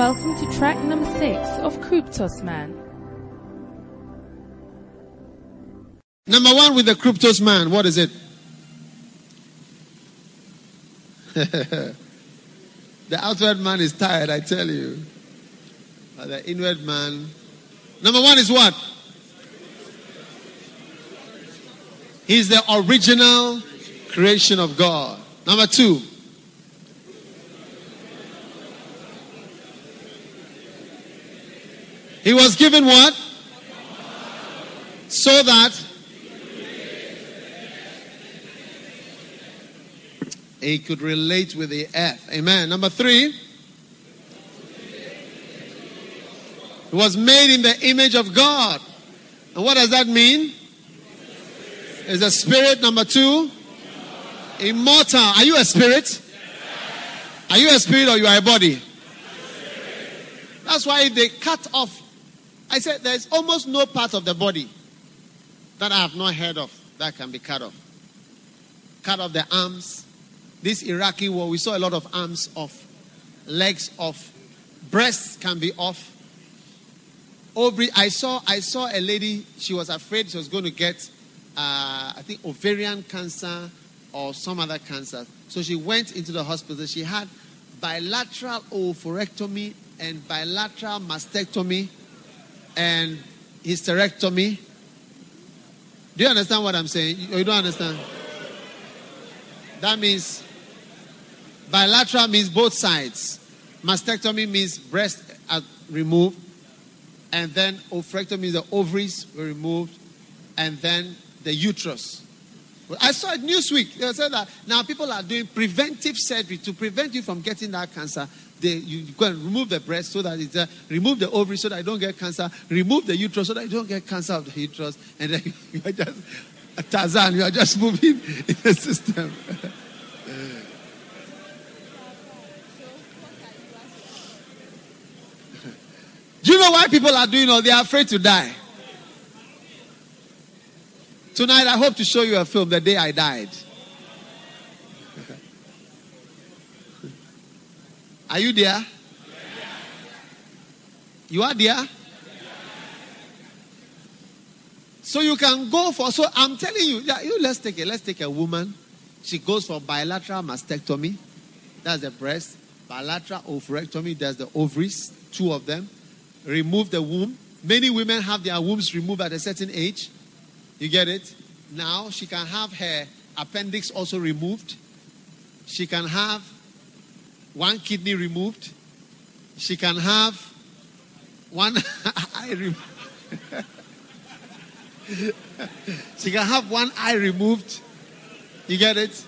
Welcome to track number six of Kryptos Man. Number one with the Kryptos man, what is it? the outward man is tired, I tell you. But the inward man. Number one is what? He's the original creation of God. Number two. He was given what? So that he could relate with the earth. Amen. Number three. He was made in the image of God. And what does that mean? Is a spirit. Number two. Immortal. Are you a spirit? Are you a spirit or you are a body? That's why if they cut off, I said there's almost no part of the body that I have not heard of that can be cut off. Cut off the arms. This Iraqi war, we saw a lot of arms off, legs off, breasts can be off. Ovary, I saw, I saw a lady. She was afraid she was going to get, uh, I think, ovarian cancer or some other cancer. So she went into the hospital. She had bilateral oophorectomy and bilateral mastectomy and hysterectomy. Do you understand what I'm saying? You don't understand? That means bilateral means both sides. Mastectomy means breast removed, and then oophorectomy means the ovaries were removed, and then the uterus. I saw it Newsweek. They said that now people are doing preventive surgery to prevent you from getting that cancer. They, you go and remove the breast so that it's uh, remove the ovary so that I don't get cancer. Remove the uterus so that I don't get cancer of the uterus. And then you are just a Tarzan. You are just moving in the system. Do you know why people are doing all? They are afraid to die. Tonight, I hope to show you a film, The Day I Died. Are you there? You are there? So you can go for. So I'm telling you, yeah, you let's take it. Let's take a woman. She goes for bilateral mastectomy. That's the breast. Bilateral oophorectomy. That's the ovaries. Two of them. Remove the womb. Many women have their wombs removed at a certain age. You get it? Now she can have her appendix also removed. She can have one kidney removed. She can have one eye removed. she can have one eye removed. You get it?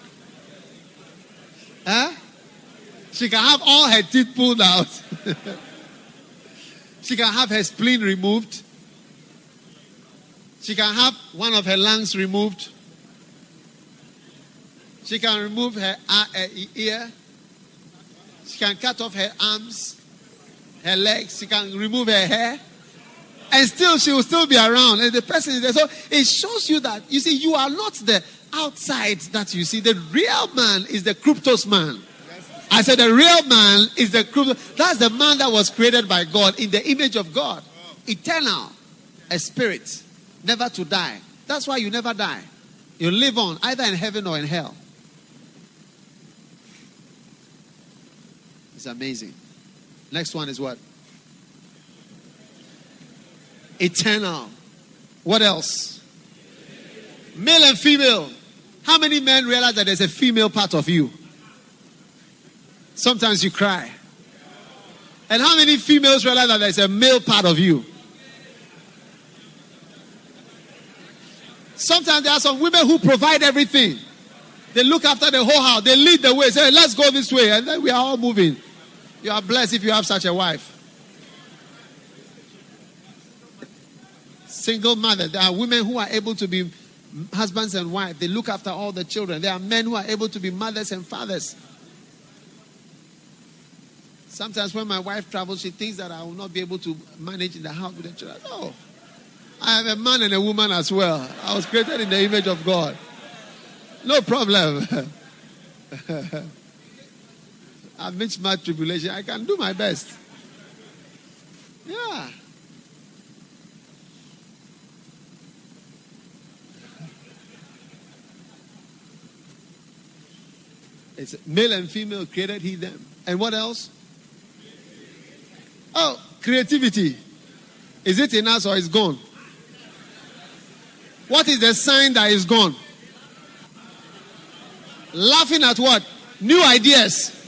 Huh? She can have all her teeth pulled out. she can have her spleen removed. She can have one of her lungs removed. She can remove her ear. Can cut off her arms, her legs. She can remove her hair. And still, she will still be around. And the person is there. So it shows you that, you see, you are not the outside that you see. The real man is the cryptos man. I said the real man is the cryptos. That's the man that was created by God in the image of God. Eternal. A spirit. Never to die. That's why you never die. You live on either in heaven or in hell. Amazing. Next one is what? Eternal. What else? Male and female. How many men realize that there's a female part of you? Sometimes you cry. And how many females realize that there's a male part of you? Sometimes there are some women who provide everything. They look after the whole house. They lead the way. Say, let's go this way. And then we are all moving. You are blessed if you have such a wife. Single mother. There are women who are able to be husbands and wives. They look after all the children. There are men who are able to be mothers and fathers. Sometimes when my wife travels, she thinks that I will not be able to manage in the house with the children. No. I have a man and a woman as well. I was created in the image of God. No problem. Amidst my tribulation, I can do my best. Yeah. It's male and female created he them. And what else? Oh, creativity. Is it in us or is gone? What is the sign that is gone? Laughing at what? New ideas.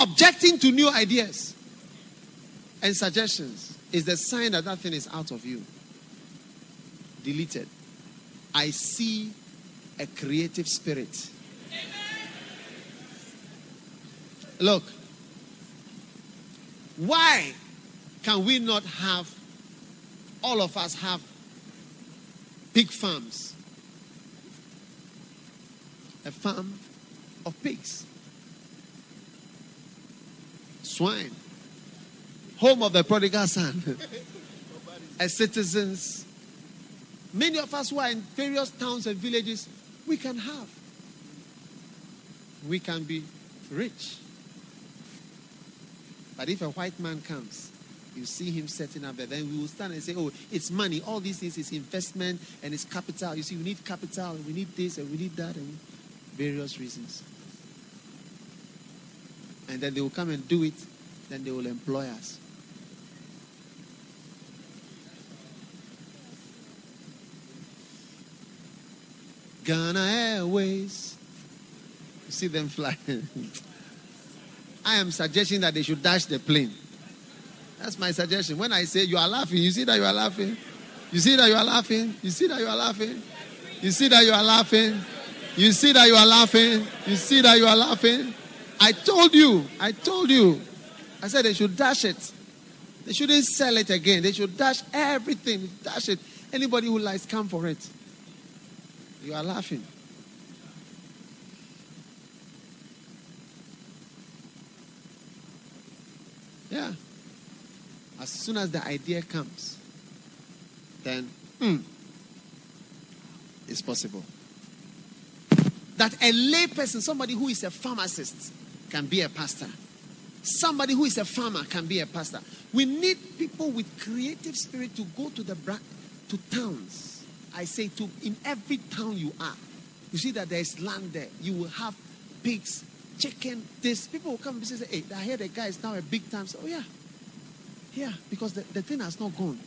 Objecting to new ideas and suggestions is the sign that that thing is out of you. Deleted. I see a creative spirit. Look, why can we not have, all of us have pig farms? A farm of pigs, swine, home of the prodigal son, as citizens. Many of us who are in various towns and villages, we can have. We can be rich. But if a white man comes, you see him setting up there, then we will stand and say, Oh, it's money. All these things is investment and it's capital. You see, we need capital, and we need this, and we need that, and various reasons. And then they will come and do it, then they will employ us. Ghana Airways. You see them flying. I am suggesting that they should dash the plane. That's my suggestion. When I say you are laughing, you see that you are laughing. You see that you are laughing. You see that you are laughing. You see that you are laughing. You see that you are laughing. You see that you are laughing. I told you. I told you. I said they should dash it. They shouldn't sell it again. They should dash everything. Dash it. Anybody who likes, come for it. You are laughing. Yeah. As soon as the idea comes, then hmm, it's possible. That a lay person, somebody who is a pharmacist, can be a pastor. Somebody who is a farmer can be a pastor. We need people with creative spirit to go to the bra- to towns. I say to in every town you are, you see that there is land there. You will have pigs, chicken. This people will come and say, "Hey, I hear the guy is now a big time." So, oh yeah, yeah, because the, the thing has not gone.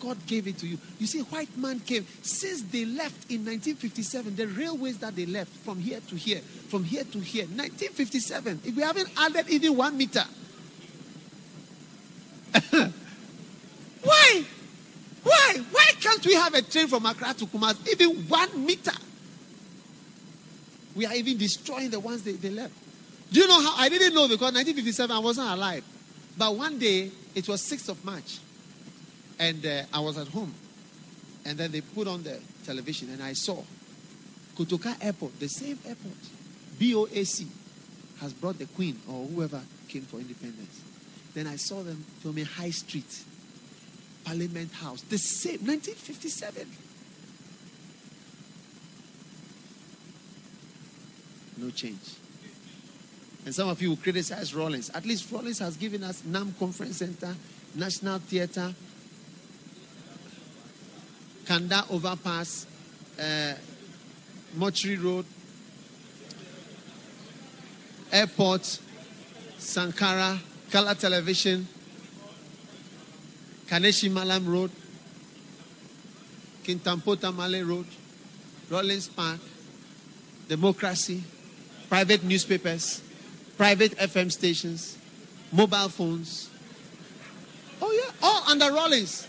God gave it to you. You see, white man came since they left in 1957. The railways that they left from here to here, from here to here, 1957. If we haven't added even one meter, why? Why? Why can't we have a train from Accra to Kumasi, even one meter? We are even destroying the ones they, they left. Do you know how? I didn't know because 1957 I wasn't alive. But one day, it was 6th of March, and uh, I was at home. And then they put on the television, and I saw Kotoka Airport, the same airport, BOAC, has brought the Queen or whoever came for independence. Then I saw them filming High Street, Parliament House, the same, 1957. No change. And some of you will criticize Rawlings. At least Rawlings has given us NAM Conference Center, National Theatre, Kanda Overpass, uh, Mortuary Road, Airport, Sankara, Color Television, Kaneshie Mallam Road, Kintampo Male Road, Rawlings Park, Democracy, private newspapers, private FM stations, mobile phones. Oh, yeah, all under Rawlings.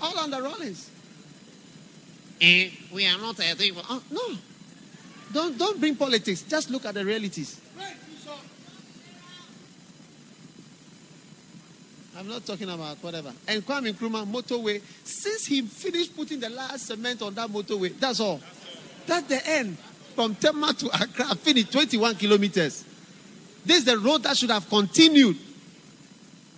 All under Rawlings. And we are not a thing. Oh, uh, no. Don't, don't bring politics. Just look at the realities. I'm not talking about whatever. And Kwame Nkrumah motorway, since he finished putting the last cement on that motorway, that's all. That's the end. From Tema to Accra, finished 21 kilometers. This is the road that should have continued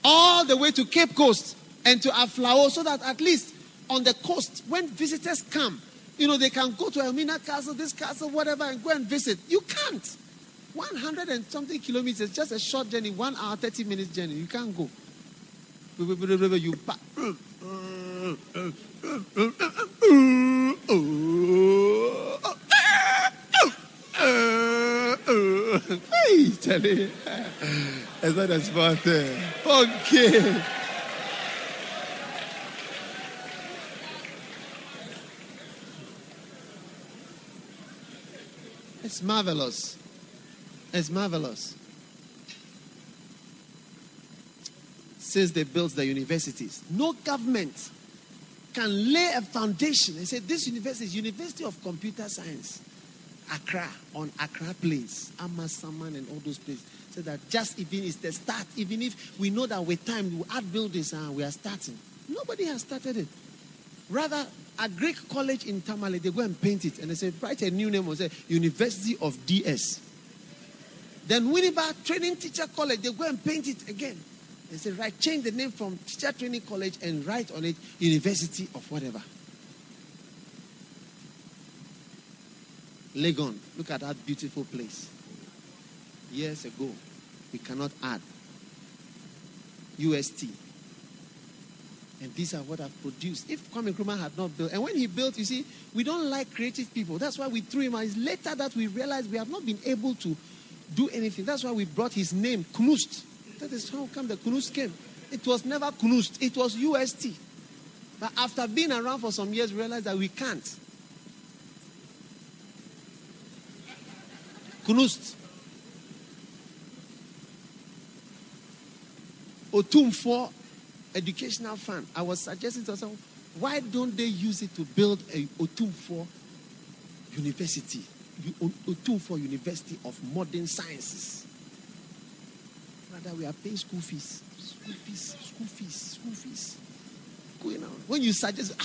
all the way to Cape Coast and to Aflao so that at least on the coast, when visitors come, you know, they can go to Elmina Castle, this castle, whatever, and go and visit. You can't. 100 and something kilometers, just a short journey, one hour, 30 minutes journey. You can't go. You back. Hey, Charlie. Is that a spot? Okay. It's marvelous. It's marvelous. Since they built the universities, no government can lay a foundation and say this university is University of Computer Science, Accra on Accra Place, Amasaman and all those places. So that just even is the start, even if we know that with time we add buildings and we are starting. Nobody has started it. Rather, a Greek college in Tamale, they go and paint it and they say, write a new name and say University of DS. Then Winneba Training Teacher College, they go and paint it again. They say, right, change the name from Teacher Training College and write on it University of whatever. Legon, look at that beautiful place. Years ago, we cannot add UST. And these are what I've produced. If Kwame Nkrumah had not built, and when he built, you see, we don't like creative people. That's why we threw him out. It's later that we realized we have not been able to do anything. That's why we brought his name, Knust. That is how come the Knust came. It was never Knust, it was UST. But after being around for some years, realized that we can't. Knust. Otumfuo Educational Fund. I was suggesting to myself, why don't they use it to build a Otumfuo University? Otumfuo University of Modern Sciences. Rather, we are paying school fees. School fees, school fees, school fees. When you suggest,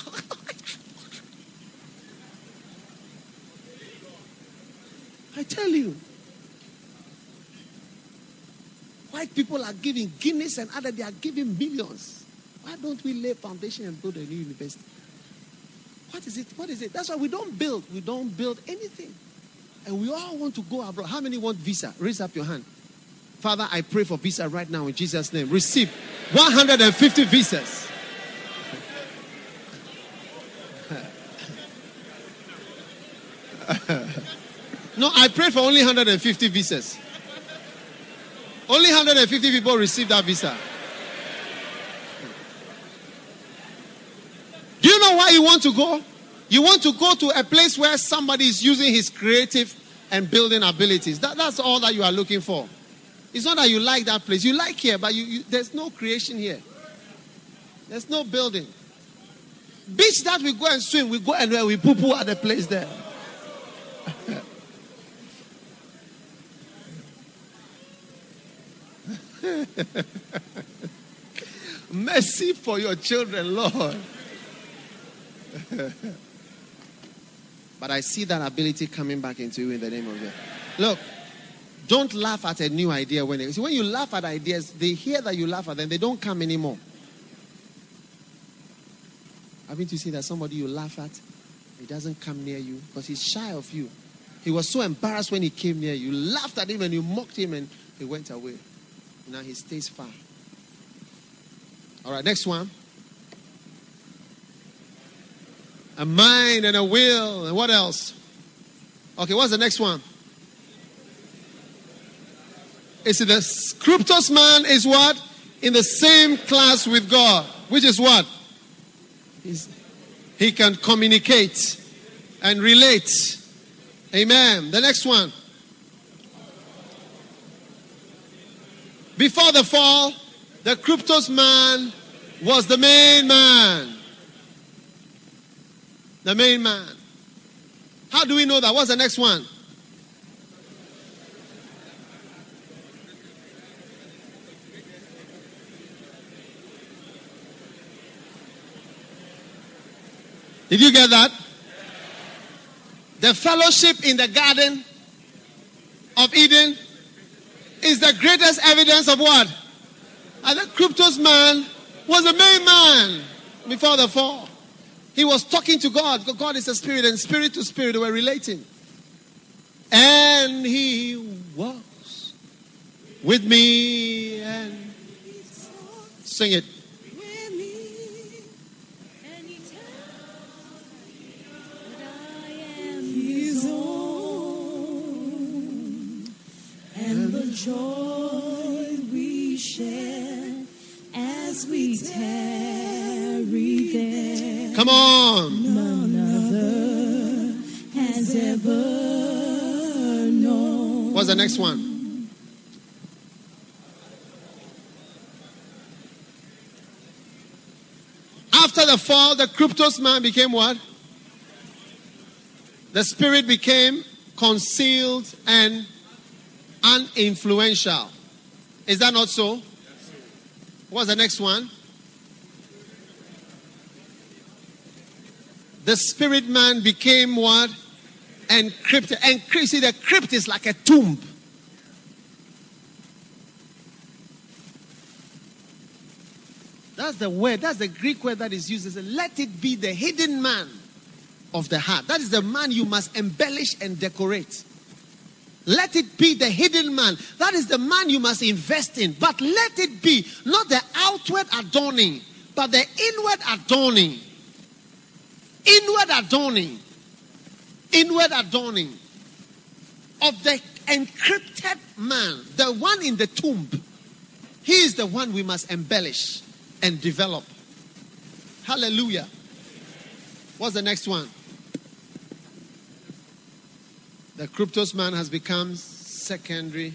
I tell you, white people are giving Guinness and other, they are giving millions. Why don't we lay foundation and build a new university? What is it? What is it? That's why we don't build. We don't build anything. And we all want to go abroad. How many want visa? Raise up your hand. Father, I pray for visa right now in Jesus' name. Receive 150 visas. no, I pray for only 150 visas. Only 150 people receive that visa. Do you know why you want to go? You want to go to a place where somebody is using his creative and building abilities. That, that's all that you are looking for. It's not that you like that place. You like here, but you, you, there's no creation here. There's no building. Beach that we go and swim, we go and we poo poo at the place there. Mercy for your children, Lord. but I see that ability coming back into you in the name of God. Look, don't laugh at a new idea when they, see, when you laugh at ideas, they hear that you laugh at them, they don't come anymore. Haven't you seen that somebody you laugh at, he doesn't come near you because he's shy of you. He was so embarrassed when he came near you. You laughed at him and you mocked him and he went away. Now he stays far. All right, next one. A mind and a will. And what else? Okay, what's the next one? Is the cryptos man is what? In the same class with God. Which is what? He's, he can communicate and relate. Amen. The next one. Before the fall, the Kryptos man was the main man. The main man. How do we know that? What's the next one? Did you get that? The fellowship in the garden of Eden is the greatest evidence of what? And the cryptos man was the main man before the fall. He was talking to God. God is a spirit, and spirit to spirit, we're relating. And he was with me and sing it. Come on. What's the next one? After the fall, the cryptos man became what? The spirit became concealed and uninfluential. Is that not so? What's the next one? The spirit man became what? Encrypted. Encrypted. See, the crypt is like a tomb. That's the word, that's the Greek word that is used. It's let it be the hidden man of the heart. That is the man you must embellish and decorate. Let it be the hidden man. That is the man you must invest in. But let it be not the outward adorning, but the inward adorning. Inward adorning. Inward adorning of the encrypted man, the one in the tomb. He is the one we must embellish and develop. Hallelujah. What's the next one? The cryptos man has become secondary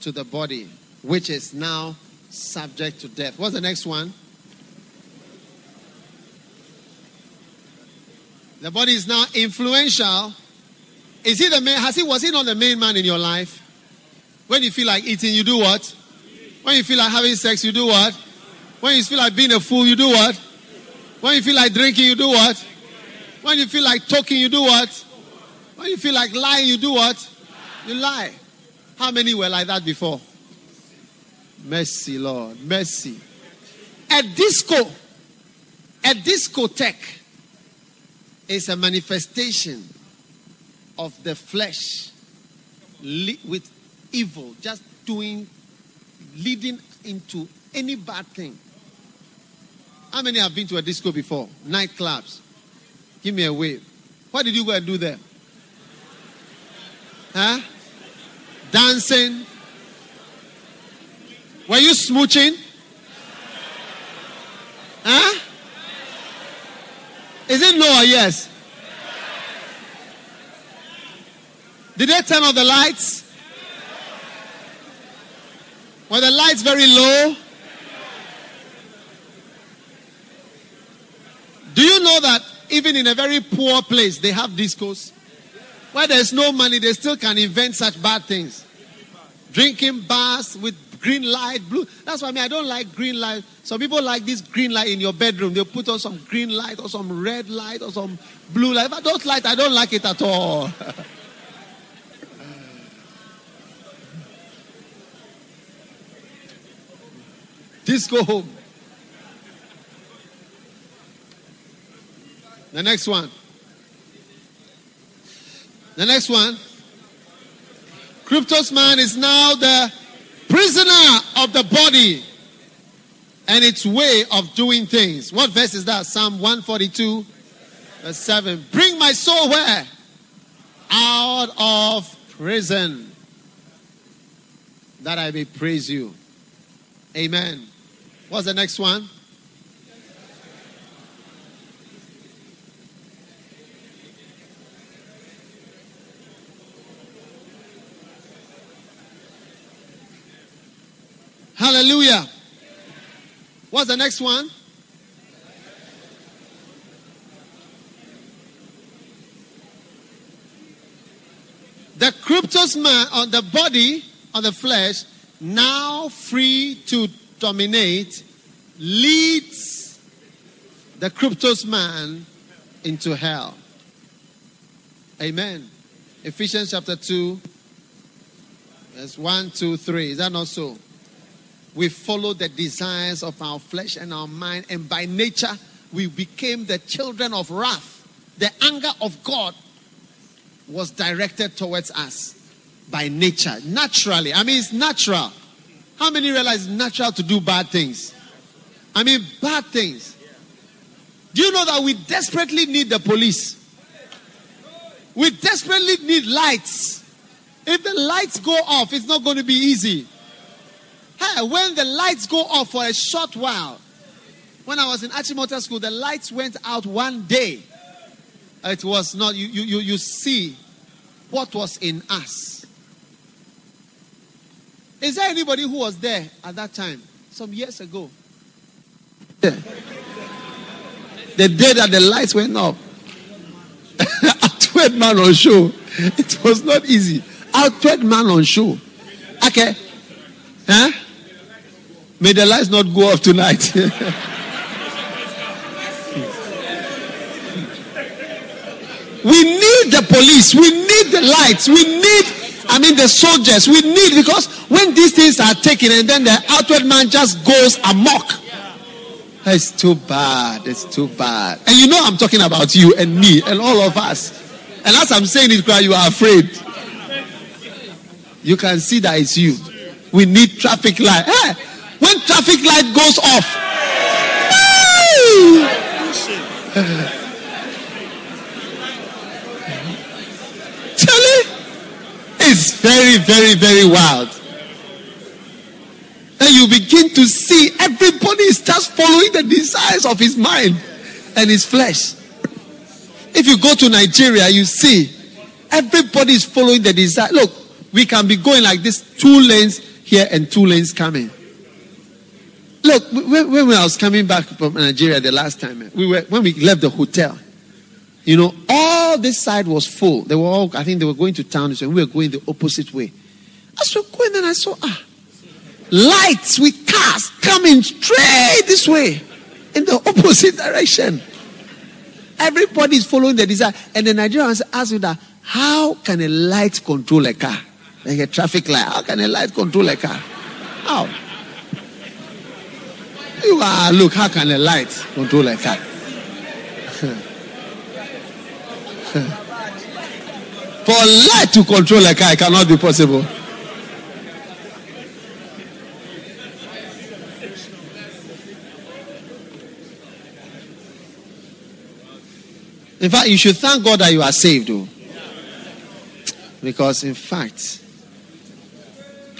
to the body, which is now subject to death. What's the next one? The body is now influential. Is he the main? Has he was he not the main man in your life? When you feel like eating, you do what? When you feel like having sex, you do what? When you feel like being a fool, you do what? When you feel like drinking, you do what? When you feel like talking, you do what? When you feel like lying, you do what? You lie. How many were like that before? Mercy, Lord. Mercy. A disco, a discotheque is a manifestation of the flesh with evil, just doing, leading into any bad thing. How many have been to a disco before? Nightclubs. Give me a wave. What did you go and do there? Huh? Dancing. Were you smooching? Huh? Is it no or yes? Did they turn off the lights? Were the lights very low? Do you know that even in a very poor place, they have discos? Where there's no money, they still can invent such bad things. Drinking bars with green light, blue. That's why I mean I don't like green light. Some people like this green light in your bedroom. They put on some green light or some red light or some blue light. If I don't like I don't like it at all. Disco home. The next one. The next one. Cryptos man is now the prisoner of the body and its way of doing things. What verse is that? Psalm 142, verse 7. Bring my soul where? Out of prison, that I may praise you. Amen. What's the next one? Hallelujah. What's the next one? The cryptos man on the body, on the flesh, now free to dominate, leads the cryptos man into hell. Amen. Ephesians chapter 2, verse 1, 2, 3. Is that not so? We follow the desires of our flesh and our mind, and by nature we became the children of wrath. The anger of God was directed towards us by nature, naturally. I mean, it's natural. How many realize it's natural to do bad things? I mean, bad things. Do you know that we desperately need the police? We desperately need lights. If the lights go off, it's not going to be easy. Hey, when the lights go off for a short while, when I was in Achimota school, the lights went out one day. It was not, you, you, you, see what was in us. Is there anybody who was there at that time, some years ago? Yeah. The day that the lights went off, outward man on show. It was not easy. Outward man on show. Okay. Huh? May the lights not go off tonight. we need the police. We need the lights. We need, I mean, the soldiers. We need, because when these things are taken and then the outward man just goes amok. It's too bad. It's too bad. And you know I'm talking about you and me and all of us. And as I'm saying it, you are afraid. You can see that it's you. We need traffic light. Hey, when traffic light goes off, Charlie, it's very, very, very wild. And you begin to see everybody just following the desires of his mind and his flesh. If you go to Nigeria, you see everybody is following the desire. Look, we can be going like this two lanes here and two lanes coming. Look, when, when I was coming back from Nigeria the last time, we were when we left the hotel, you know, all this side was full. They were all, I think they were going to town, and we were going the opposite way. We were going, and I saw, ah, lights with cars coming straight this way in the opposite direction. Everybody is following the desire. And the Nigerians ask you that, how can a light control a car? Like a traffic light. How can a light control a car? How? You are, look, how can a light control a car? For light to control a car, it cannot be possible. In fact, you should thank God that you are saved, though. Because in fact,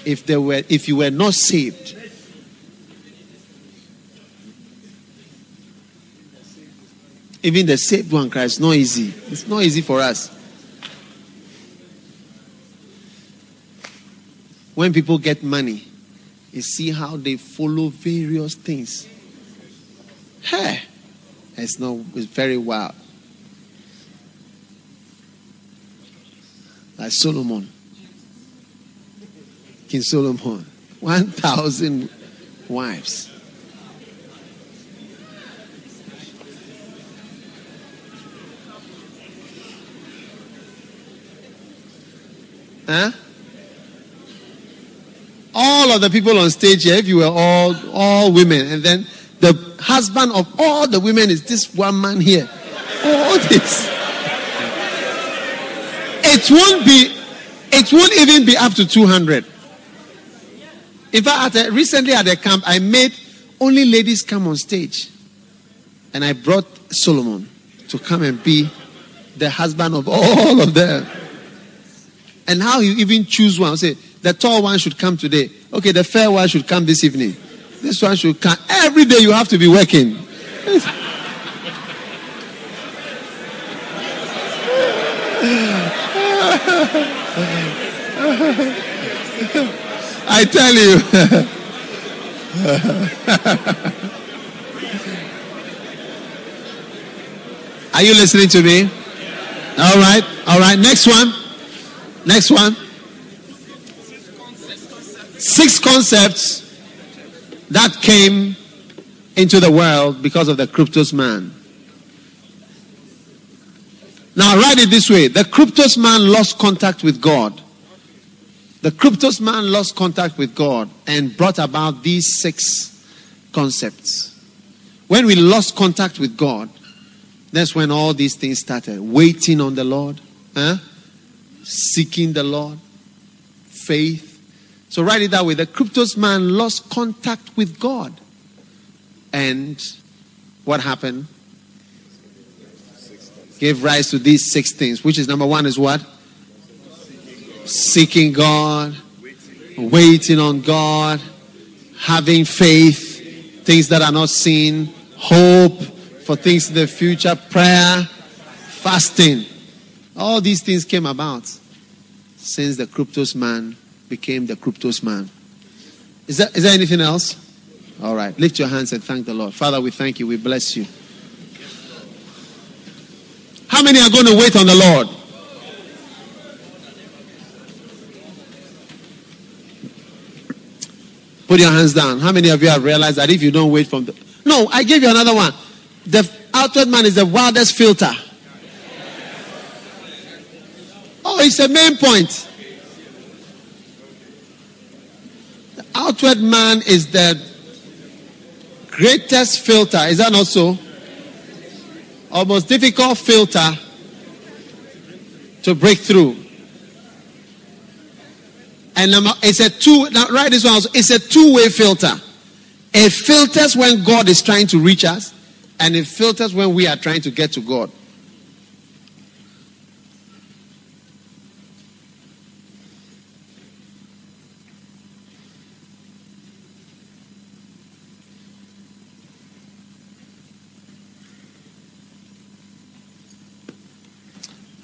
if there were if you were not saved, even the saved one cries, not easy. It's not easy for us. When people get money, you see how they follow various things. Hey, it's not it's very wild. Like Solomon. King Solomon. 1,000 wives. Huh? All of the people on stage here, if you were all all women, and then the husband of all the women is this one man here. All this. It won't be, it won't even be up to 200. In fact, at a, recently at the camp, I made only ladies come on stage. And I brought Solomon to come and be the husband of all of them. And how you even choose one. Say, the tall one should come today. Okay, the fair one should come this evening. This one should come. Every day you have to be working. I tell you. Are you listening to me? All right. All right. Next one. Next one. Six concepts that came into the world because of the cryptos man. Now, write it this way the cryptos man lost contact with God. The cryptos man lost contact with God and brought about these six concepts. When we lost contact with God, that's when all these things started. Waiting on the Lord, huh? Seeking the Lord, faith, So write it that way. The Kryptos man lost contact with God. And what happened? Gave rise to these six things, which is number one is what? Seeking God, waiting on God, having faith, things that are not seen, hope for things in the future, prayer, fasting. All these things came about since the Kryptos man became the Kryptos man. Is there, is there anything else? All right. Lift your hands and thank the Lord. Father, we thank you. We bless you. How many are going to wait on the Lord? Put your hands down. How many of you have realized that if you don't wait from the. No, I gave you another one. The outward man is the wildest filter. It's a main point. The outward man is the greatest filter. Is that not so? Almost difficult filter to break through. And it's a two, now write this one also, it's a two way filter. It filters when God is trying to reach us, and it filters when we are trying to get to God.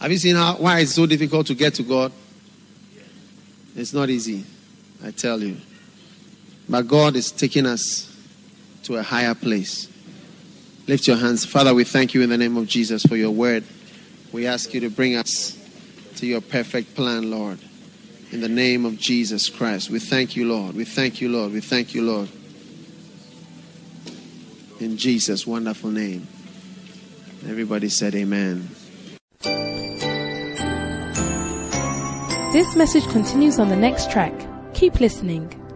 Have you seen how why it's so difficult to get to God? It's not easy, I tell you. But God is taking us to a higher place. Lift your hands. Father, we thank you in the name of Jesus for your word. We ask you to bring us to your perfect plan, Lord. In the name of Jesus Christ. We thank you, Lord. We thank you, Lord. We thank you, Lord. In Jesus' wonderful name. Everybody said, Amen. This message continues on the next track. Keep listening.